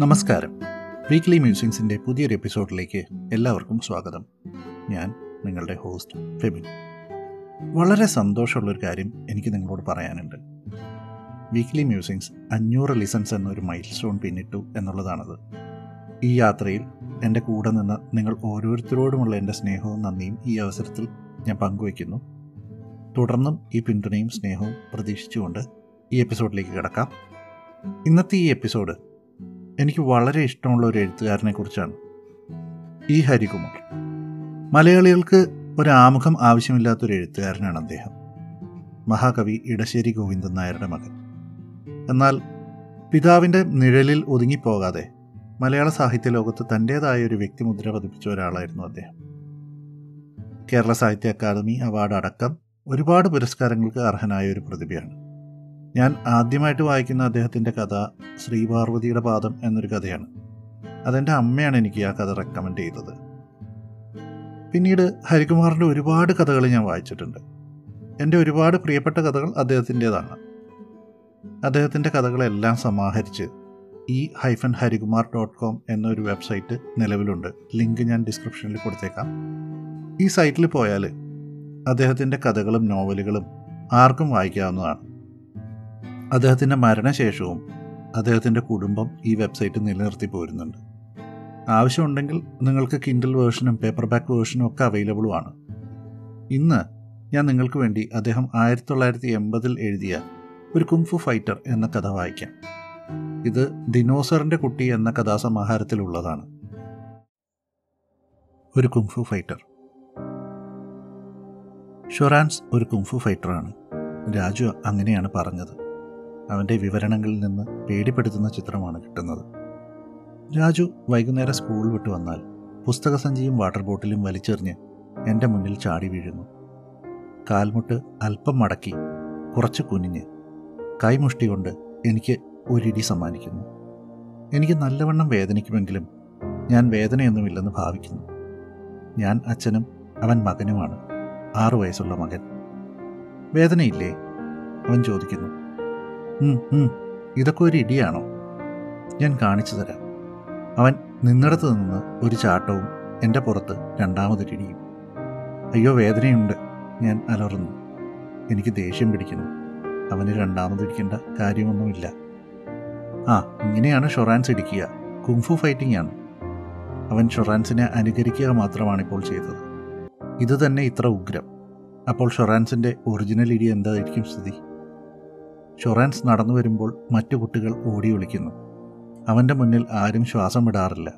നമസ്കാരം. വീക്ക്ലി മ്യൂസിക്സിന്റെ പുതിയൊരു എപ്പിസോഡിലേക്ക് എല്ലാവർക്കും സ്വാഗതം. ഞാൻ നിങ്ങളുടെ ഹോസ്റ്റ് ഫെബിൻ. വളരെ സന്തോഷമുള്ളൊരു കാര്യം എനിക്ക് നിങ്ങളോട് പറയാനുണ്ട്. വീക്ക്ലി മ്യൂസിക്സ് അഞ്ഞൂറ് ലിസൺസ് എന്നൊരു മൈൽ സ്റ്റോൺ പിന്നിട്ടു എന്നുള്ളതാണത്. ഈ യാത്രയിൽ എന്റെ കൂടെ നിന്ന് നിങ്ങൾ ഓരോരുത്തരോടുമുള്ള എന്റെ സ്നേഹവും നന്ദിയും ഈ അവസരത്തിൽ ഞാൻ പങ്കുവയ്ക്കുന്നു. തുടർന്നും ഈ പിന്തുണയും സ്നേഹവും പ്രതീക്ഷിച്ചുകൊണ്ട് ഈ എപ്പിസോഡിലേക്ക് കിടക്കാം. ഇന്നത്തെ ഈ എപ്പിസോഡ് എനിക്ക് വളരെ ഇഷ്ടമുള്ള ഒരു എഴുത്തുകാരനെ കുറിച്ചാണ് ഇ ഹരികുമാർ. മലയാളികൾക്ക് ഒരു ആമുഖം ആവശ്യമില്ലാത്തൊരു എഴുത്തുകാരനാണ് അദ്ദേഹം. മഹാകവി ഇടശ്ശേരി ഗോവിന്ദൻ നായരുടെ മകൻ. എന്നാൽ പിതാവിന്റെ നിഴലിൽ ഒതുങ്ങിപ്പോകാതെ മലയാള സാഹിത്യ ലോകത്ത് തന്റേതായ ഒരു വ്യക്തിമുദ്ര പതിപ്പിച്ച ഒരാളായിരുന്നു അദ്ദേഹം. കേരള സാഹിത്യ അക്കാദമി അവാർഡ് അടക്കം ഒരുപാട് പുരസ്കാരങ്ങൾക്ക് അർഹനായ ഒരു പ്രതിഭയാണ്. ഞാൻ ആദ്യമായിട്ട് വായിക്കുന്ന അദ്ദേഹത്തിന്റെ കഥ ശ്രീപാർവതിയുടെ പാദം എന്നൊരു കഥയാണ്. അതെന്റെ അമ്മയാണ് എനിക്ക് ആ കഥ റെക്കമെൻഡ് ചെയ്തത്. പിന്നീട് ഹരികുമാറിന്റെ ഒരുപാട് കഥകൾ ഞാൻ വായിച്ചിട്ടുണ്ട്. എന്റെ ഒരുപാട് പ്രിയപ്പെട്ട കഥകൾ അദ്ദേഹത്തിന്റേതാണ്. അദ്ദേഹത്തിന്റെ കഥകളെല്ലാം സമാഹരിച്ച് E hyphen Harikumar dot com എന്നൊരു വെബ്സൈറ്റ് നിലവിലുണ്ട്. ലിങ്ക് ഞാൻ ഡിസ്ക്രിപ്ഷനിൽ കൊടുത്തേക്കാം. ഈ സൈറ്റിൽ പോയാൽ അദ്ദേഹത്തിന്റെ കഥകളും നോവലുകളും ആർക്കും വായിക്കാവുന്നതാണ്. അദ്ദേഹത്തിന്റെ മരണശേഷവും അദ്ദേഹത്തിന്റെ കുടുംബം ഈ വെബ്സൈറ്റ് നിലനിർത്തി പോരുന്നുണ്ട്. ആവശ്യമുണ്ടെങ്കിൽ നിങ്ങൾക്ക് കിൻഡിൽ വേർഷനും പേപ്പർ ബാക്ക് വേർഷനും ഒക്കെ അവൈലബിളുമാണ് ഇന്ന് ഞാൻ നിങ്ങൾക്ക് വേണ്ടി അദ്ദേഹം ആയിരത്തി തൊള്ളായിരത്തി എൺപതിൽ എഴുതിയ ഒരു കുംഫു ഫൈറ്റർ എന്ന കഥ വായിക്കാം. ഇത് ദിനോസറിന്റെ കുട്ടി എന്ന കഥാസമാഹാരത്തിലുള്ളതാണ് ഒരു കുംഫു ഫൈറ്റർ ഷൊറാൻസ് ഒരു കുംഫു ഫൈറ്ററാണ് രാജു അങ്ങനെയാണ് പറഞ്ഞത്. അവന്റെ വിവരണങ്ങളിൽ നിന്ന് പേടിപ്പെടുത്തുന്ന ചിത്രമാണ് കിട്ടുന്നത്. രാജു വൈകുന്നേരം സ്കൂൾ വിട്ട് വന്നാൽ പുസ്തകസഞ്ചിയും വാട്ടർ ബോട്ടിലും വലിച്ചെറിഞ്ഞ് എന്റെ മുന്നിൽ ചാടി വീഴുന്നു. കാൽമുട്ട് അല്പം മടക്കി കുറച്ച് കുനിഞ്ഞ് കൈമുഷ്ടി കൊണ്ട് എനിക്ക് ഒരിടി സമ്മാനിക്കുന്നു. എനിക്ക് നല്ലവണ്ണം വേദനിക്കുമെങ്കിലും ഞാൻ വേദനയൊന്നുമില്ലെന്ന് ഭാവിക്കുന്നു. ഞാൻ അച്ഛനും അവൻ മകനുമാണ്. ആറു വയസ്സുള്ള മകൻ. വേദനയില്ലേ? അവൻ ചോദിക്കുന്നു. "ഉം, ഉം, ഇതൊക്കെ ഒരു ഇടിയാണോ? ഞാൻ കാണിച്ചു തരാം. അവൻ നിന്നിടത്ത് നിന്ന് ഒരു ചാട്ടവും എന്റെ പുറത്ത് രണ്ടാമതൊരിടിയും അയ്യോ വേദനയുണ്ട്. ഞാൻ അലറുന്നു. എനിക്ക് ദേഷ്യം പിടിക്കുന്നു. അവന് രണ്ടാമതിരിക്കേണ്ട കാര്യമൊന്നുമില്ല. ആ ഇങ്ങനെയാണ് ഷൊറാൻസ് ഇടിക്കുക. കുങ്ഫു ഫൈറ്റിംഗ് ആണ് അവൻ ഷൊറാൻസിനെ അനുകരിക്കുക മാത്രമാണ് ഇപ്പോൾ ചെയ്തത്. ഇത് തന്നെ ഇത്ര ഉഗ്രം. അപ്പോൾ ഷൊറാൻസിന്റെ ഒറിജിനൽ ഇടി എന്തായിരിക്കും സ്ഥിതി? ഷൊറാൻസ് നടന്നു വരുമ്പോൾ മറ്റു കുട്ടികൾ ഓടി ഒളിക്കുന്നു അവന്റെ മുന്നിൽ ആരും ശ്വാസം വിടാറില്ല.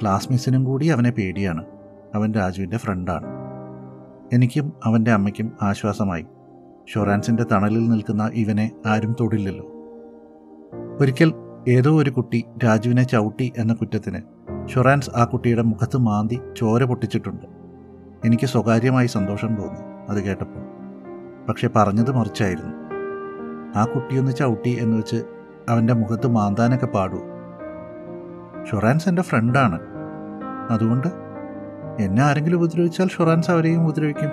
ക്ലാസ് മിസ്സിനും കൂടി അവനെ പേടിയാണ്. അവൻ രാജുവിന്റെ ഫ്രണ്ടാണ്. എനിക്കും അവന്റെ അമ്മയ്ക്കും ആശ്വാസമായി. ഷൊറാൻസിന്റെ തണലിൽ നിൽക്കുന്ന ഇവനെ ആരും തൊടില്ലല്ലോ. ഒരിക്കൽ ഏതോ ഒരു കുട്ടി രാജുവിനെ ചവിട്ടി എന്ന കുറ്റത്തിന് ഷൊറാൻസ് ആ കുട്ടിയുടെ മുഖത്ത് മാന്തി ചോര പൊട്ടിച്ചിട്ടുണ്ട്. എനിക്ക് സ്വകാര്യമായി സന്തോഷം തോന്നി അത് കേട്ടപ്പോൾ. പക്ഷെ പറഞ്ഞത് മറിച്ചായിരുന്നു. ആ കുട്ടിയൊന്ന് ചവിട്ടി എന്ന് വെച്ച് അവന്റെ മുഖത്ത് മാന്താനൊക്കെ പാടൂ. ഷൊറാൻസ് എന്റെ ഫ്രണ്ടാണ്. അതുകൊണ്ട് എന്നെ ആരെങ്കിലും ഉപദ്രവിച്ചാൽ ഷൊറാൻസ് അവരെയും ഉപദ്രവിക്കും.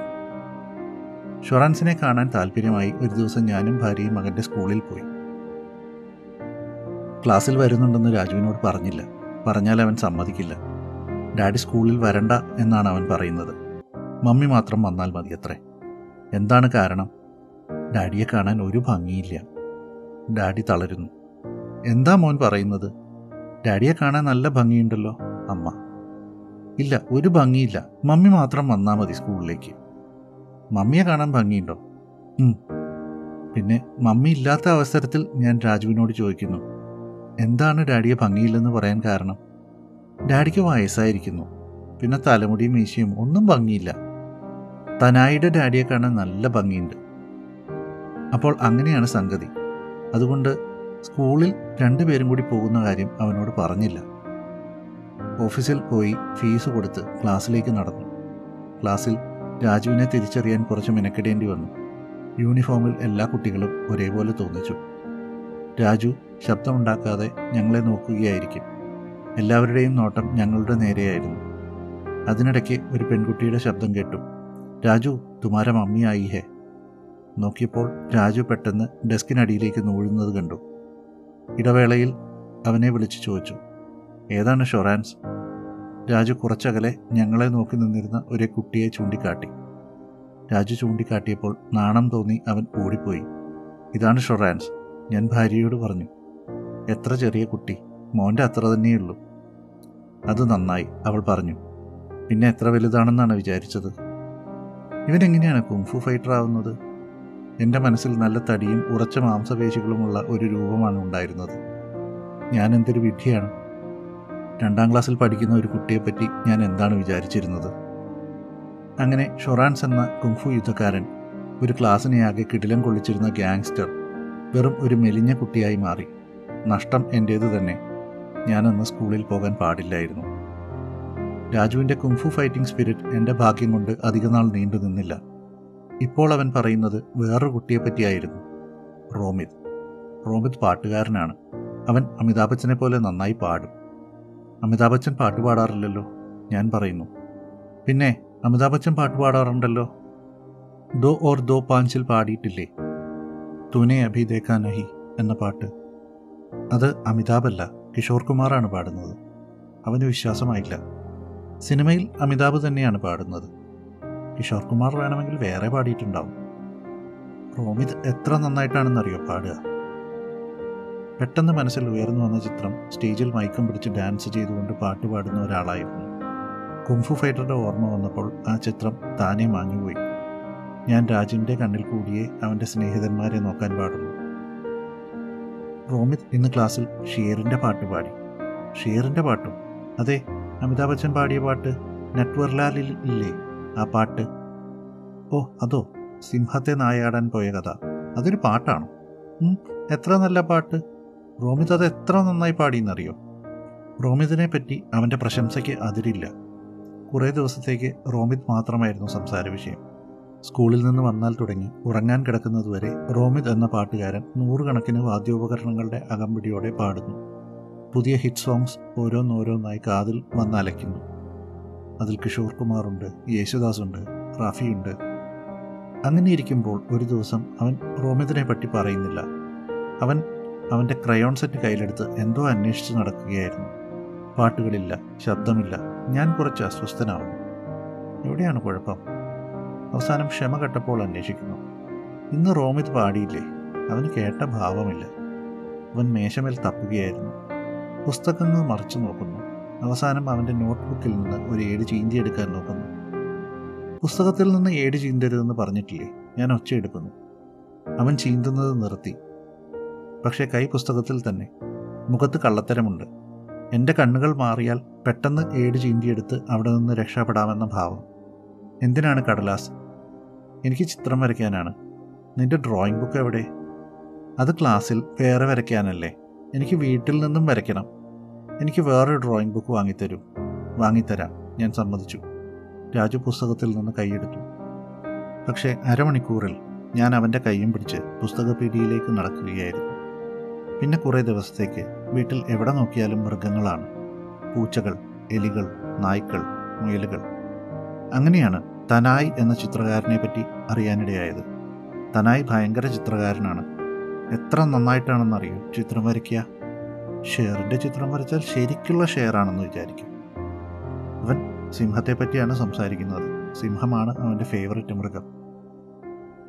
ഷൊറാൻസിനെ കാണാൻ താല്പര്യമായി ഒരു ദിവസം ഞാനും ഭാര്യയും മകന്റെ സ്കൂളിൽ പോയി. ക്ലാസ്സിൽ വരുന്നുണ്ടെന്ന് രാജുവിനോട് പറഞ്ഞില്ല. പറഞ്ഞാൽ അവൻ സമ്മതിക്കില്ല. ഡാഡി സ്കൂളിൽ വരണ്ട എന്നാണ് അവൻ പറയുന്നത്. മമ്മി മാത്രം വന്നാൽ മതി അത്രേ എന്താണ് കാരണം? ഡാഡിയെ കാണാൻ ഒരു ഭംഗിയില്ല. ഡാഡി തളരുന്നു. എന്താ മോൻ പറയുന്നത്? ഡാഡിയെ കാണാൻ നല്ല ഭംഗിയുണ്ടല്ലോ അമ്മ. ഇല്ല ഒരു ഭംഗിയില്ല. മമ്മി മാത്രം വന്നാൽ മതി സ്കൂളിലേക്ക്. മമ്മിയെ കാണാൻ ഭംഗിയുണ്ടോ? പിന്നെ മമ്മി ഇല്ലാത്ത അവസരത്തിൽ ഞാൻ രാജുവിനോട് ചോദിക്കുന്നു എന്താണ് ഡാഡിയെ ഭംഗിയില്ലെന്ന് പറയാൻ കാരണം? ഡാഡിക്ക് വയസ്സായിരിക്കുന്നു. പിന്നെ തലമുടിയും മീശയും ഒന്നും ഭംഗിയില്ല. തനായിയുടെ ഡാഡിയെ കാണാൻ നല്ല ഭംഗിയുണ്ട്. അപ്പോൾ അങ്ങനെയാണ് സംഗതി. അതുകൊണ്ട് സ്കൂളിൽ രണ്ടുപേരും കൂടി പോകുന്ന കാര്യം അവനോട് പറഞ്ഞില്ല. ഓഫീസിൽ പോയി ഫീസ് കൊടുത്ത് ക്ലാസ്സിലേക്ക് നടന്നു. ക്ലാസ്സിൽ രാജുവിനെ തിരിച്ചറിയാൻ കുറച്ച് മെനക്കെടേണ്ടി വന്നു. യൂണിഫോമിൽ എല്ലാ കുട്ടികളും ഒരേപോലെ തോന്നിച്ചു. രാജു ശബ്ദമുണ്ടാക്കാതെ ഞങ്ങളെ നോക്കുകയായിരിക്കും. എല്ലാവരുടെയും നോട്ടം ഞങ്ങളുടെ നേരെയായിരുന്നു. അതിനിടയ്ക്ക് ഒരു പെൺകുട്ടിയുടെ ശബ്ദം കേട്ടു. രാജു തുമാര മമ്മി ആയി ഹേ. നോക്കിയപ്പോൾ രാജു പെട്ടെന്ന് ഡെസ്കിനടിയിലേക്ക് നൂഴുന്നത് കണ്ടു. ഇടവേളയിൽ അവനെ വിളിച്ചു ചോദിച്ചു ഏതാണ് ഷൊറാൻസ്? രാജു കുറച്ചകലെ ഞങ്ങളെ നോക്കി നിന്നിരുന്ന ഒരു കുട്ടിയെ ചൂണ്ടിക്കാട്ടി. രാജു ചൂണ്ടിക്കാട്ടിയപ്പോൾ നാണം തോന്നി അവൻ ഓടിപ്പോയി. ഇതാണ് ഷൊറാൻസ് ഞാൻ ഭാര്യയോട് പറഞ്ഞു. എത്ര ചെറിയ കുട്ടി മോന്റെ അത്ര തന്നെയുള്ളൂ. അത് നന്നായി അവൾ പറഞ്ഞു. പിന്നെ എത്ര വലുതാണെന്നാണ് വിചാരിച്ചത്? ഇവനെങ്ങനെയാണ് കുംഫു ഫൈറ്റർ ആവുന്നത് എന്റെ മനസ്സിൽ നല്ല തടിയും ഉറച്ച മാംസപേശികളുമുള്ള ഒരു രൂപമാണ് ഉണ്ടായിരുന്നത്. ഞാൻ എന്തൊരു വിഡ്ഢിയാണ്. രണ്ടാം ക്ലാസ്സിൽ പഠിക്കുന്ന ഒരു കുട്ടിയെപ്പറ്റി ഞാൻ എന്താണ് വിചാരിച്ചിരുന്നത്? അങ്ങനെ ഷൊറാൻസ് എന്ന കുങ്ഫു യുദ്ധക്കാരൻ ഒരു ക്ലാസ്സിനെയാകെ കിടിലം കൊള്ളിച്ചിരുന്ന ഗ്യാങ്സ്റ്റർ വെറും ഒരു മെലിഞ്ഞ കുട്ടിയായി മാറി. നഷ്ടം എന്റേത് തന്നെ. ഞാനന്ന് സ്കൂളിൽ പോകാൻ പാടില്ലായിരുന്നു. രാജുവിന്റെ കുങ്ഫു ഫൈറ്റിംഗ് സ്പിരിറ്റ് എന്റെ ഭാഗ്യം കൊണ്ട് അധികനാൾ നീണ്ടു നിന്നില്ല. ഇപ്പോൾ അവൻ പറയുന്നത് വേറൊരു കുട്ടിയെപ്പറ്റിയായിരുന്നു റോമിത്. റോമിത് പാട്ടുകാരനാണ്. അവൻ അമിതാഭ് ബച്ചനെ പോലെ നന്നായി പാടും. അമിതാഭ് ബച്ചൻ പാട്ട് പാടാറില്ലല്ലോ ഞാൻ പറയുന്നു. പിന്നെ അമിതാഭ് ബച്ചൻ പാട്ട് പാടാറുണ്ടല്ലോ. ദോ ഓർ ദോ പാഞ്ചിൽ പാടിയിട്ടില്ലേ? തുനെ അഭി ദേഖാ നഹി എന്ന പാട്ട്. അത് അമിതാഭല്ല കിഷോർ കുമാറാണ് പാടുന്നത്. അവന് വിശ്വാസമായില്ല. സിനിമയിൽ അമിതാഭ് തന്നെയാണ് പാടുന്നത്. കിഷോർ കുമാർ വേണമെങ്കിൽ വേറെ പാടിയിട്ടുണ്ടാവും. റോമിത് എത്ര നന്നായിട്ടാണെന്നറിയോ പാടുക? പെട്ടെന്ന് മനസ്സിൽ ഉയർന്നു വന്ന ചിത്രം സ്റ്റേജിൽ മയക്കം പിടിച്ച് ഡാൻസ് ചെയ്തുകൊണ്ട് പാട്ട് പാടുന്ന ഒരാളായിരുന്നു. കുംഫു ഫൈറ്ററുടെ ഓർമ്മ വന്നപ്പോൾ ആ ചിത്രം താനെ മാഞ്ഞുപോയി. ഞാൻ രാജിന്റെ കണ്ണിൽ കൂടിയെ അവന്റെ സ്നേഹിതന്മാരെ നോക്കാൻ പാടുള്ളൂ. റോമിത് ഇന്ന് ക്ലാസ്സിൽ ഷീറിന്റെ പാട്ട് പാടി. ഷീറിന്റെ പാട്ടും. അതെ അമിതാഭ് ബച്ചൻ പാടിയ പാട്ട് നെറ്റ്വർലാലിൽ ഇല്ലേ? ആ പാട്ട്. ഓ അതോ സിംഹത്തെ നായാടാൻ പോയ കഥ. അതൊരു പാട്ടാണോ? എത്ര നല്ല പാട്ട്. റോമിത് അത് എത്ര നന്നായി പാടിയെന്നറിയോ? റോമിതിനെ പറ്റി അവന്റെ പ്രശംസയ്ക്ക് അതിരില്ല. കുറേ ദിവസത്തേക്ക് റോമിത് മാത്രമായിരുന്നു സംസാര വിഷയം. സ്കൂളിൽ നിന്ന് വന്നാൽ തുടങ്ങി ഉറങ്ങാൻ കിടക്കുന്നതുവരെ റോമിത് എന്ന പാട്ടുകാരൻ നൂറുകണക്കിന് വാദ്യോപകരണങ്ങളുടെ അകമ്പടിയോടെ പാടുന്നു. പുതിയ ഹിറ്റ് സോങ്സ് ഓരോന്നോരോന്നായി കാതിൽ വന്നലയ്ക്കുന്നു. അതിൽ കിഷോർ കുമാറുണ്ട് യേശുദാസുണ്ട് റാഫിയുണ്ട്. അങ്ങനെ ഇരിക്കുമ്പോൾ ഒരു ദിവസം അവൻ റോമിതിനെ പറ്റി പറയുന്നില്ല. അവൻ അവന്റെ ക്രയോൺ സെറ്റ് കയ്യിലെടുത്ത് എന്തോ അന്വേഷിച്ച് നടക്കുകയായിരുന്നു. പാട്ടുകളില്ല ശബ്ദമില്ല ഞാൻ കുറച്ച് അസ്വസ്ഥനാവുന്നു. എവിടെയാണ് കുഴപ്പം? അവസാനം ക്ഷമ കെട്ടപ്പോൾ അന്വേഷിക്കുന്നു. ഇന്ന് റോമിത് പാടിയില്ലേ? അവന് കേട്ട ഭാവമില്ല. അവൻ മേശമേൽ തപ്പുകയായിരുന്നു. പുസ്തകങ്ങൾ മറിച്ചു നോക്കുന്നു. അവസാനം അവന്റെ നോട്ട്ബുക്കിൽ നിന്ന് ഒരു ഏട് ചീന്തിയെടുക്കാൻ നോക്കുന്നു. പുസ്തകത്തിൽ നിന്ന് ഏട് ചീന്തരുതെന്ന് പറഞ്ഞിട്ടില്ലേ? ഞാൻ ഒച്ചയെടുക്കുന്നു അവൻ ചീന്തുന്നത് നിർത്തി. പക്ഷേ കൈ പുസ്തകത്തിൽ തന്നെ. മുഖത്ത് കള്ളത്തരമുണ്ട്. എന്റെ കണ്ണുകൾ മാറിയാൽ പെട്ടെന്ന് ഏട് ചീന്തിയെടുത്ത് അവിടെ നിന്ന് രക്ഷപ്പെടാമെന്ന ഭാവം. എന്തിനാണ് കടലാസ്? എനിക്ക് ചിത്രം വരയ്ക്കാനാണ്. നിന്റെ ഡ്രോയിങ് ബുക്ക് എവിടെ? അത് ക്ലാസ്സിൽ വേറെ വരയ്ക്കാനല്ലേ. എനിക്ക് വീട്ടിൽ നിന്നും വരയ്ക്കണം. എനിക്ക് വേറൊരു ഡ്രോയിങ് ബുക്ക് വാങ്ങിത്തരൂ. വാങ്ങിത്തരാം. ഞാൻ സമ്മതിച്ചു. രാജു പുസ്തകത്തിൽ നിന്ന് കൈയെടുത്തു. പക്ഷേ അരമണിക്കൂറിൽ ഞാൻ അവന്റെ കൈയും പിടിച്ച് പുസ്തകപീടിയിലേക്ക് നടക്കുകയായിരുന്നു. പിന്നെ കുറേ ദിവസത്തേക്ക് വീട്ടിൽ എവിടെ നോക്കിയാലും മൃഗങ്ങളാണ്. പൂച്ചകൾ എലികൾ നായ്ക്കൾ മുയലുകൾ. അങ്ങനെയാണ് തനായ് എന്ന ചിത്രകാരനെ പറ്റി അറിയാനിടയായത്. തനായ് ഭയങ്കര ചിത്രകാരനാണ്. എത്ര നന്നായിട്ടാണെന്നറിയോ ചിത്രം വരയ്ക്കുക? ഷെയറിന്റെ ചിത്രം വരച്ചാൽ ശരിക്കുള്ള ഷെയറാണെന്ന് വിചാരിക്കും. അവൻ സിംഹത്തെ പറ്റിയാണ് സംസാരിക്കുന്നത്. സിംഹമാണ് അവന്റെ ഫേവററ്റ് മൃഗം.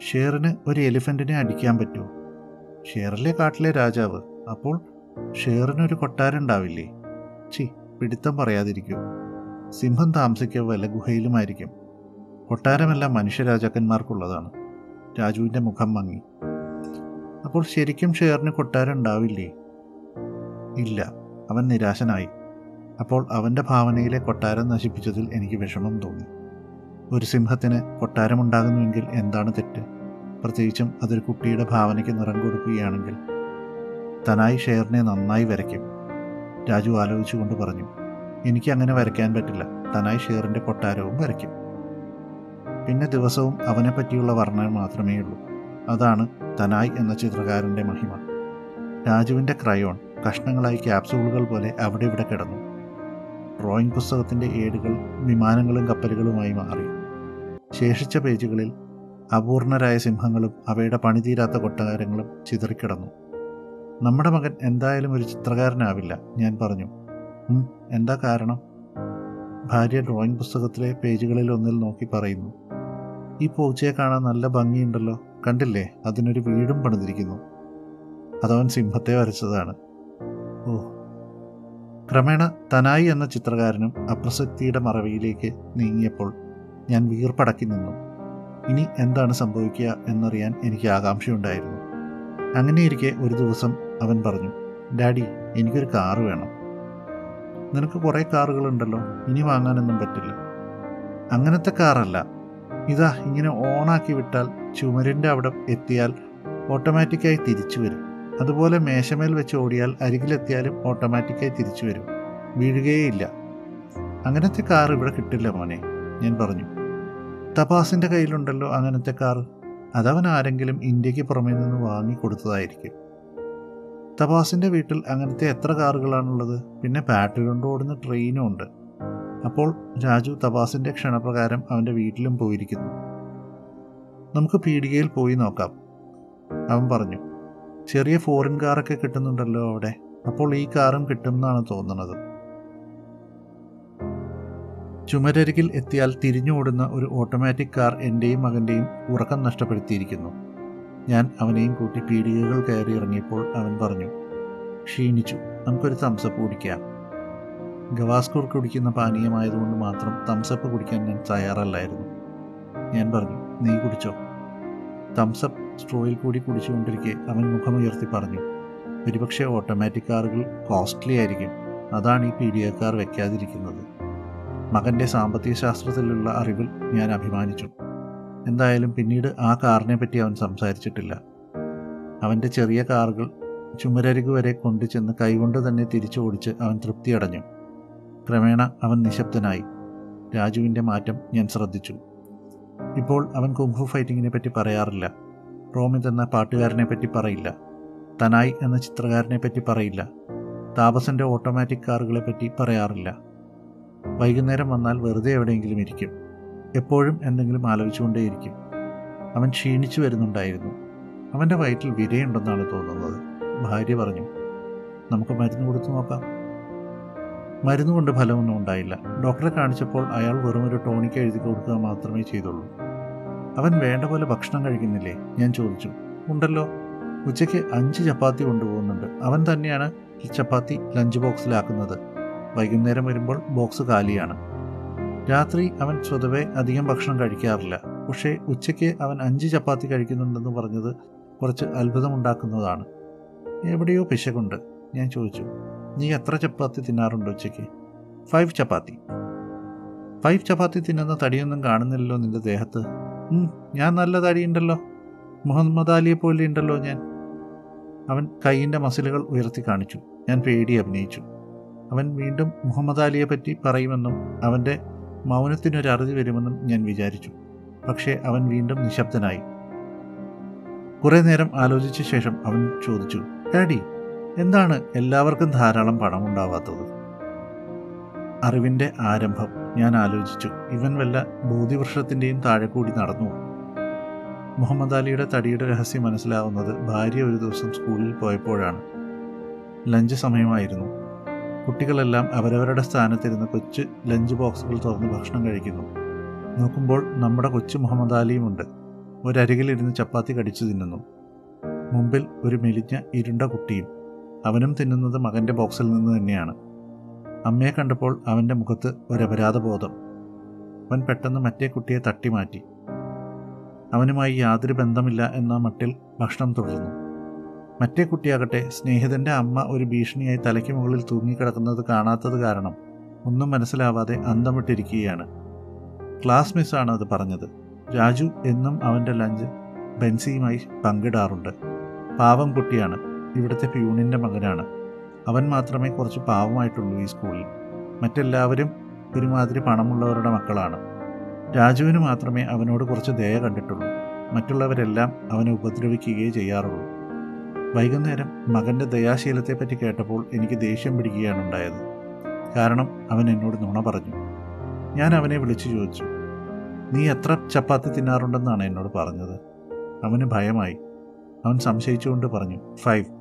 ഷെയറിന് ഒരു എലിഫന്റിനെ അടിക്കാൻ പറ്റുമോ? ഷെയറിലെ കാട്ടിലെ രാജാവ്. അപ്പോൾ ഷെയറിനൊരു കൊട്ടാരം ഉണ്ടാവില്ലേ? ചി പിടിത്തം പറയാതിരിക്കൂ. സിംഹം താമസിക്കുക വല്ല ഗുഹയിലുമായിരിക്കും. കൊട്ടാരമെല്ലാം മനുഷ്യരാജാക്കന്മാർക്കുള്ളതാണ്. രാജുവിന്റെ മുഖം മങ്ങി. അപ്പോൾ ശരിക്കും ഷെയറിന് കൊട്ടാരം ഉണ്ടാവില്ലേ? ഇല്ല. അവൻ നിരാശനായി. അപ്പോൾ അവന്റെ ഭാവനയിലെ കൊട്ടാരം നശിപ്പിച്ചതിൽ എനിക്ക് വിഷമം തോന്നി. ഒരു സിംഹത്തിന് കൊട്ടാരമുണ്ടാകുന്നുവെങ്കിൽ എന്താണ് തെറ്റ്? പ്രത്യേകിച്ചും അതൊരു കുട്ടിയുടെ ഭാവനയ്ക്ക് നിറം കൊടുക്കുകയാണെങ്കിൽ. തനായി ഷെയറിനെ നന്നായി വരയ്ക്കും. രാജു ആലോചിച്ചുകൊണ്ട് പറഞ്ഞു. എനിക്ക് അങ്ങനെ വരയ്ക്കാൻ പറ്റില്ല. തനായി ഷെയറിന്റെ കൊട്ടാരവും വരയ്ക്കും. പിന്നെ ദിവസവും അവനെ പറ്റിയുള്ള വർണന മാത്രമേ ഉള്ളൂ അതാണ് തനായ് എന്ന ചിത്രകാരന്റെ മഹിമ. രാജുവിന്റെ ക്രയോൺ. കഷ്ണങ്ങളായി ക്യാപ്സൂളുകൾ പോലെ അവിടെ ഇവിടെ കിടന്നു. ഡ്രോയിങ് പുസ്തകത്തിന്റെ ഏടുകൾ വിമാനങ്ങളും കപ്പലുകളുമായി മാറി. ശേഷിച്ച പേജുകളിൽ അപൂർണരായ സിംഹങ്ങളും അവയുടെ പണിതീരാത്ത കൊട്ടാരങ്ങളും ചിതറിക്കിടന്നു. നമ്മുടെ മകൻ എന്തായാലും ഒരു ചിത്രകാരനാവില്ല ഞാൻ പറഞ്ഞു. എന്താ കാരണം? ഭാര്യ ഡ്രോയിങ് പുസ്തകത്തിലെ പേജുകളിൽ ഒന്നിൽ നോക്കി പറയുന്നു. ഈ പൂച്ചയെ കാണാൻ നല്ല ഭംഗിയുണ്ടല്ലോ. കണ്ടില്ലേ? അതിനൊരു വീടും പണിതിരിക്കുന്നു. അതവൻ സിംഹത്തെ വരച്ചതാണ്. ഓ. ക്രമേണ തനായി എന്ന ചിത്രകാരനും അപ്രസക്തിയുടെ മറവിയിലേക്ക് നീങ്ങിയപ്പോൾ ഞാൻ വീർപ്പടക്കി നിന്നു. ഇനി എന്താണ് സംഭവിക്കുക എന്നറിയാൻ എനിക്ക് ആകാംക്ഷയുണ്ടായിരുന്നു. അങ്ങനെയിരിക്കെ ഒരു ദിവസം അവൻ പറഞ്ഞു ഡാഡി എനിക്കൊരു കാറ് വേണം. നിനക്ക് കുറേ കാറുകളുണ്ടല്ലോ ഇനി വാങ്ങാനൊന്നും പറ്റില്ല. അങ്ങനത്തെ കാറല്ല. ഇതാ ഇങ്ങനെ ഓണാക്കി വിട്ടാൽ ചുമരിന്റെ അവിടെ എത്തിയാൽ ഓട്ടോമാറ്റിക്കായി തിരിച്ചു വരും. അതുപോലെ മേശമേൽ വെച്ച് ഓടിയാൽ അരികിലെത്തിയാലും ഓട്ടോമാറ്റിക്കായി തിരിച്ചു വരും. വീഴുകയേയില്ല. അങ്ങനത്തെ കാർ ഇവിടെ കിട്ടില്ല മോനെ ഞാൻ പറഞ്ഞു. തപാസിന്റെ കയ്യിലുണ്ടല്ലോ അങ്ങനത്തെ കാർ. അതവൻ ആരെങ്കിലും ഇന്ത്യയ്ക്ക് പുറമേ നിന്ന് വാങ്ങി കൊടുത്തതായിരിക്കും. തപാസിന്റെ വീട്ടിൽ അങ്ങനത്തെ എത്ര കാറുകളാണുള്ളത്? പിന്നെ ബാറ്ററി കൊണ്ട് ഓടുന്ന ട്രെയിനും ഉണ്ട്. അപ്പോൾ രാജു തപാസിന്റെ ക്ഷണപ്രകാരം അവന്റെ വീട്ടിലും പോയിരിക്കുന്നു. നമുക്ക് പീടികയിൽ പോയി നോക്കാം അവൻ പറഞ്ഞു. ചെറിയ ഫോറിൻ കാറൊക്കെ കിട്ടുന്നുണ്ടല്ലോ അവിടെ. അപ്പോൾ ഈ കാറും കിട്ടും എന്നാണ് തോന്നുന്നത്. ചുമരരികിൽ എത്തിയാൽ തിരിഞ്ഞോടുന്ന ഒരു ഓട്ടോമാറ്റിക് കാർ എന്റെയും മകന്റെയും ഉറക്കം നഷ്ടപ്പെടുത്തിയിരിക്കുന്നു. ഞാൻ അവനെയും കൂട്ടി പീടികകൾ കയറി ഇറങ്ങിയപ്പോൾ അവൻ പറഞ്ഞു ക്ഷീണിച്ചു. നമുക്കൊരു തംസപ്പ് കുടിക്കാം. ഗവാസ്കൂർ കുടിക്കുന്ന പാനീയമായതുകൊണ്ട് മാത്രം തംസപ്പ് കുടിക്കാൻ ഞാൻ തയ്യാറല്ലായിരുന്നു. ഞാൻ പറഞ്ഞു നീ കുടിച്ചോ? തംസപ്പ് സ്ട്രോയിൽ കൂടി കുടിച്ചുകൊണ്ടിരിക്കെ അവൻ മുഖമുയർത്തി പറഞ്ഞു. ഒരുപക്ഷെ ഓട്ടോമാറ്റിക് കാറുകൾ കോസ്റ്റ്ലി ആയിരിക്കും. അതാണ് ഈ പി കാർ വയ്ക്കാതിരിക്കുന്നത് മകന്റെ സാമ്പത്തിക ശാസ്ത്രത്തിലുള്ള അറിവിൽ ഞാൻ അഭിമാനിച്ചു. എന്തായാലും പിന്നീട് ആ കാറിനെ പറ്റി അവൻ സംസാരിച്ചിട്ടില്ല. അവന്റെ ചെറിയ കാറുകൾ ചുമരരികു വരെ കൊണ്ടുചെന്ന് കൈകൊണ്ട് തന്നെ തിരിച്ചു ഓടിച്ച് അവൻ തൃപ്തിയടഞ്ഞു. ക്രമേണ അവൻ നിശബ്ദനായി. രാജുവിന്റെ മാറ്റം ഞാൻ ശ്രദ്ധിച്ചു. ഇപ്പോൾ അവൻ കുംഫു ഫൈറ്റിങ്ങിനെ പറ്റി പറയാറില്ല. റോമിത് എന്ന പാട്ടുകാരനെ പറ്റി പറയില്ല. തനായ് എന്ന ചിത്രകാരനെ പറ്റി പറയില്ല. താപസന്റെ ഓട്ടോമാറ്റിക് കാറുകളെ പറ്റി പറയാറില്ല. വൈകുന്നേരം വന്നാൽ വെറുതെ എവിടെയെങ്കിലും ഇരിക്കും. എപ്പോഴും എന്തെങ്കിലും ആലോചിച്ചുകൊണ്ടേയിരിക്കും. അവൻ ക്ഷീണിച്ചു വരുന്നുണ്ടായിരുന്നു. അവന്റെ വയറ്റിൽ വിരയുണ്ടെന്നാണ് തോന്നുന്നത്. ഭാര്യ പറഞ്ഞു നമുക്ക് മരുന്ന് കൊടുത്തു നോക്കാം. മരുന്നുകൊണ്ട് ഫലമൊന്നും ഉണ്ടായില്ല. ഡോക്ടറെ കാണിച്ചപ്പോൾ അയാൾ വെറുമൊരു ടോണിക്ക് എഴുതി കൊടുക്കുക മാത്രമേ ചെയ്തുള്ളൂ. അവൻ വേണ്ട പോലെ ഭക്ഷണം കഴിക്കുന്നില്ലേ? ഞാൻ ചോദിച്ചു. ഉണ്ടല്ലോ. ഉച്ചയ്ക്ക് അഞ്ച് ചപ്പാത്തി കൊണ്ടുപോകുന്നുണ്ട്. അവൻ തന്നെയാണ് ഈ ചപ്പാത്തി ലഞ്ച് ബോക്സിലാക്കുന്നത് വൈകുന്നേരം വരുമ്പോൾ ബോക്സ് കാലിയാണ്. രാത്രി അവൻ സ്വതവേ അധികം ഭക്ഷണം കഴിക്കാറില്ല. പക്ഷേ ഉച്ചയ്ക്ക് അവൻ അഞ്ച് ചപ്പാത്തി കഴിക്കുന്നുണ്ടെന്ന് പറഞ്ഞത് കുറച്ച് അത്ഭുതമുണ്ടാക്കുന്നതാണ്. എവിടെയോ പിശകുണ്ട്. ഞാൻ ചോദിച്ചു. നീ എത്ര ചപ്പാത്തി തിന്നാറുണ്ട് ഉച്ചയ്ക്ക്? ഫൈവ് ചപ്പാത്തി. ഫൈവ് ചപ്പാത്തി തിന്നുന്ന തടിയൊന്നും കാണുന്നില്ലല്ലോ നിന്റെ ദേഹത്ത്? ഞാൻ നല്ല തടിയുണ്ടല്ലോ. മുഹമ്മദ് അലിയെ പോലെ ഉണ്ടല്ലോ ഞാൻ. അവൻ കൈയിന്റെ മസിലുകൾ ഉയർത്തി കാണിച്ചു. ഞാൻ പേടി അഭിനയിച്ചു. അവൻ വീണ്ടും മുഹമ്മദ് അലിയെ പറ്റി പറയുമെന്നും അവന്റെ മൗനത്തിനൊരു അറുതി വരുമെന്നും ഞാൻ വിചാരിച്ചു. പക്ഷേ അവൻ വീണ്ടും നിശബ്ദനായി. കുറേ നേരം ആലോചിച്ച ശേഷം അവൻ ചോദിച്ചു ഡാഡി എന്താണ് എല്ലാവർക്കും ധാരാളം പണമുണ്ടാവാത്തത്? അറിവിന്റെ ആരംഭം. ഞാൻ ആലോചിച്ചു. ഇവൻ വല്ല ബോധിവൃക്ഷത്തിന്റെയും താഴെ കൂടി നടന്നു. മുഹമ്മദ് അലിയുടെ തടിയുടെ രഹസ്യം മനസ്സിലാവുന്നത് ഭാര്യ ഒരു ദിവസം സ്കൂളിൽ പോയപ്പോഴാണ്. ലഞ്ച് സമയമായിരുന്നു. കുട്ടികളെല്ലാം അവരവരുടെ സ്ഥാനത്തിരുന്ന് കൊച്ചു ലഞ്ച് ബോക്സുകൾ തുറന്ന് ഭക്ഷണം കഴിക്കുന്നു. നോക്കുമ്പോൾ നമ്മുടെ കൊച്ചു മുഹമ്മദ് അലിയുമുണ്ട് ഒരരികിലിരുന്ന് ചപ്പാത്തി കടിച്ചു തിന്നുന്നു. മുമ്പിൽ ഒരു മെലിഞ്ഞ ഇരുണ്ട കുട്ടിയും. അവനും തിന്നുന്നത് മകന്റെ ബോക്സിൽ നിന്ന് തന്നെയാണ്. അമ്മയെ കണ്ടപ്പോൾ അവന്റെ മുഖത്ത് ഒരപരാധബോധം അവൻ പെട്ടെന്ന് മറ്റേ കുട്ടിയെ തട്ടിമാറ്റി അവനുമായി യാതൊരു ബന്ധമില്ല എന്ന മട്ടിൽ ഭക്ഷണം തുടർന്നു. മറ്റേ കുട്ടിയാകട്ടെ സ്നേഹിതന്റെ അമ്മ ഒരു ഭീഷണിയായി തലയ്ക്ക് മുകളിൽ തൂങ്ങിക്കിടക്കുന്നത് കാണാത്തത് കാരണം ഒന്നും മനസ്സിലാവാതെ അന്തം വിട്ടിരിക്കുകയാണ് ക്ലാസ് മിസ്സാണ് അത് പറഞ്ഞത്. രാജു എന്നും അവന്റെ ലഞ്ച് ബെൻസിയുമായി പങ്കിടാറുണ്ട്. പാവം കുട്ടിയാണ്. ഇവിടുത്തെ പ്യൂണിന്റെ മകനാണ്. അവൻ മാത്രമേ കുറച്ച് പാവമായിട്ടുള്ളൂ ഈ സ്കൂളിൽ. മറ്റെല്ലാവരും ഒരുമാതിരി പണമുള്ളവരുടെ മക്കളാണ്. രാജുവിന് മാത്രമേ അവനോട് കുറച്ച് ദയ കണ്ടിട്ടുള്ളൂ. മറ്റുള്ളവരെല്ലാം അവനെ ഉപദ്രവിക്കുകയേ ചെയ്യാറുള്ളൂ. വൈകുന്നേരം മകന്റെ ദയാശീലത്തെപ്പറ്റി കേട്ടപ്പോൾ എനിക്ക് ദേഷ്യം പിടിക്കുകയാണ് ഉണ്ടായത്. കാരണം അവൻ എന്നോട് നുണ പറഞ്ഞു. ഞാൻ അവനെ വിളിച്ചു ചോദിച്ചു നീ എത്ര ചപ്പാത്തി തിന്നാറുണ്ടെന്നാണ് എന്നോട് പറഞ്ഞത്? അവന് ഭയമായി. അവൻ സംശയിച്ചുകൊണ്ട് പറഞ്ഞു ഫൈവ്.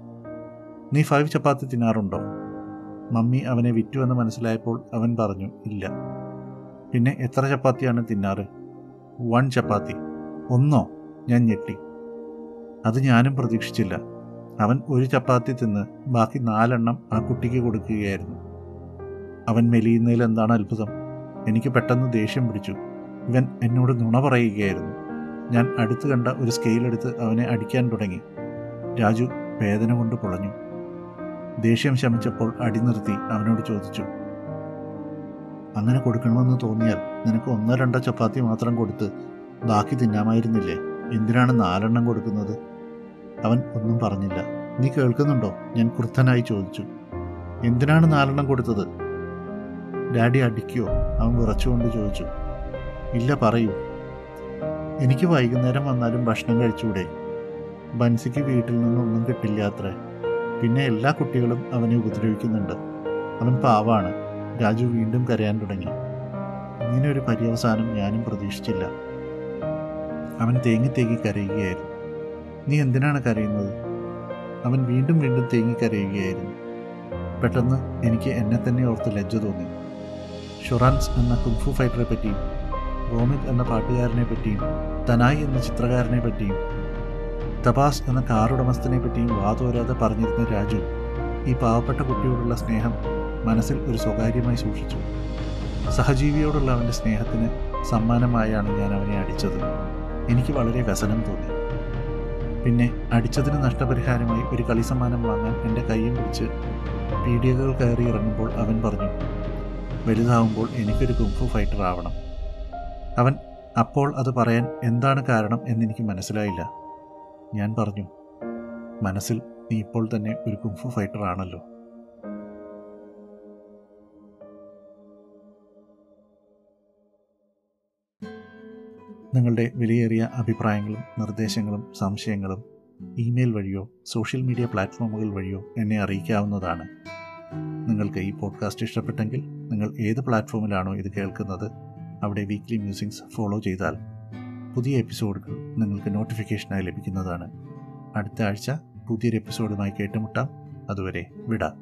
നീ ഫൈവ് ചപ്പാത്തി തിന്നാറുണ്ടോ? മമ്മി അവനെ വിറ്റുവെന്ന് മനസ്സിലായപ്പോൾ അവൻ പറഞ്ഞു ഇല്ല. പിന്നെ എത്ര ചപ്പാത്തിയാണ് തിന്നാറ്? വൺ ചപ്പാത്തി. ഒന്നോ? ഞാൻ ഞെട്ടി. അത് ഞാനും പ്രതീക്ഷിച്ചില്ല. അവൻ ഒരു ചപ്പാത്തി തിന്ന് ബാക്കി നാലെണ്ണം ആ കുട്ടിക്ക് കൊടുക്കുകയായിരുന്നു. അവൻ മെലിയുന്നതിൽ എന്താണ് അത്ഭുതം? എനിക്ക് പെട്ടെന്ന് ദേഷ്യം പിടിച്ചു. ഇവൻ എന്നോട് നുണ പറയുകയായിരുന്നു. ഞാൻ അടുത്ത് കണ്ട ഒരു സ്കെയിലെടുത്ത് അവനെ അടിക്കാൻ തുടങ്ങി. രാജു വേദന കൊണ്ട് പൊളഞ്ഞു. ദേഷ്യം ശമിച്ചപ്പോൾ അടിനിർത്തി അവനോട് ചോദിച്ചു അങ്ങനെ കൊടുക്കണമെന്ന് തോന്നിയാൽ നിനക്ക് ഒന്നോ രണ്ടോ ചപ്പാത്തി മാത്രം കൊടുത്ത് ബാക്കി തിന്നാമായിരുന്നില്ലേ? എന്തിനാണ് നാലെണ്ണം കൊടുക്കുന്നത്? അവൻ ഒന്നും പറഞ്ഞില്ല. നീ കേൾക്കുന്നുണ്ടോ? ഞാൻ ക്രുദ്ധനായി ചോദിച്ചു. എന്തിനാണ് നാലെണ്ണം കൊടുത്തത്? ഡാഡി അടിക്കുവോ? അവൻ വിറച്ചുകൊണ്ട് ചോദിച്ചു. ഇല്ല പറയൂ. എനിക്ക് വൈകുന്നേരം വന്നാലും ഭക്ഷണം കഴിച്ചൂടെ? ബൻസിക്ക് വീട്ടിൽ നിന്നൊന്നും കിട്ടില്ല അത്രേ. പിന്നെ എല്ലാ കുട്ടികളും അവനെ ഉപദ്രവിക്കുന്നുണ്ട്. അവൻ പാവാണ്. രാജു വീണ്ടും കരയാൻ തുടങ്ങി. ഇങ്ങനെ ഒരു പര്യവസാനം ഞാനും പ്രതീക്ഷിച്ചില്ല. അവൻ തേങ്ങി തേങ്ങി കരയുകയായിരുന്നു. നീ എന്തിനാണ് കരയുന്നത്? അവൻ വീണ്ടും വീണ്ടും തേങ്ങി കരയുകയായിരുന്നു. പെട്ടെന്ന് എനിക്ക് എന്നെ തന്നെ ഓർത്ത് ലജ്ജ തോന്നി. ഷുറാൻസ് എന്ന കുംഫു ഫൈറ്ററെ പറ്റിയും റോമിത് എന്ന പാട്ടുകാരനെ പറ്റിയും തനായി എന്ന ചിത്രകാരനെ പറ്റിയും തപാസ് എന്ന കാറുടമസ്ഥനെ പറ്റിയും വാതോരാതെ പറഞ്ഞിരുന്ന രാജു ഈ പാവപ്പെട്ട കുട്ടിയോടുള്ള സ്നേഹം മനസ്സിൽ ഒരു സ്വകാര്യമായി സൂക്ഷിച്ചു. സഹജീവിയോടുള്ള അവന്റെ സ്നേഹത്തിന് സമ്മാനമായാണ് ഞാൻ അവനെ അടിച്ചത്. എനിക്ക് വളരെ വ്യസനം തോന്നി. പിന്നെ അടിച്ചതിന് നഷ്ടപരിഹാരമായി ഒരു കളി സമ്മാനം വാങ്ങാൻ എന്റെ കൈയും പിടിച്ച് പീഡിയകൾ കയറി ഇറങ്ങുമ്പോൾ അവൻ പറഞ്ഞു വലുതാവുമ്പോൾ എനിക്കൊരു കുംഫു ഫൈറ്റർ ആവണം. അവൻ അപ്പോൾ അത് പറയാൻ എന്താണ് കാരണം എന്നെനിക്ക് മനസ്സിലായില്ല. ഞാൻ പറഞ്ഞു മനസ്സിൽ നീ ഇപ്പോൾ തന്നെ ഒരു കുംഫു ഫൈറ്റർ ആണല്ലോ. നിങ്ങളുടെ വിലയേറിയ അഭിപ്രായങ്ങളും നിർദ്ദേശങ്ങളും സംശയങ്ങളും ഇമെയിൽ വഴിയോ സോഷ്യൽ മീഡിയ പ്ലാറ്റ്ഫോമുകൾ വഴിയോ എന്നെ അറിയിക്കാവുന്നതാണ്. നിങ്ങൾക്ക് ഈ പോഡ്കാസ്റ്റ് ഇഷ്ടപ്പെട്ടെങ്കിൽ നിങ്ങൾ ഏത് പ്ലാറ്റ്ഫോമിലാണോ ഇത് കേൾക്കുന്നത് അവിടെ വീക്ക്ലി മ്യൂസിക്സ് ഫോളോ ചെയ്താൽ പുതിയ എപ്പിസോഡുകൾ നിങ്ങൾക്ക് നോട്ടിഫിക്കേഷനായി ലഭിക്കുന്നതാണ്. അടുത്ത ആഴ്ച പുതിയൊരു എപ്പിസോഡുമായി കേട്ടുമുട്ടാം. അതുവരെ വിടാം.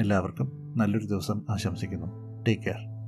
എല്ലാവർക്കും നല്ലൊരു ദിവസം ആശംസിക്കുന്നു. Take care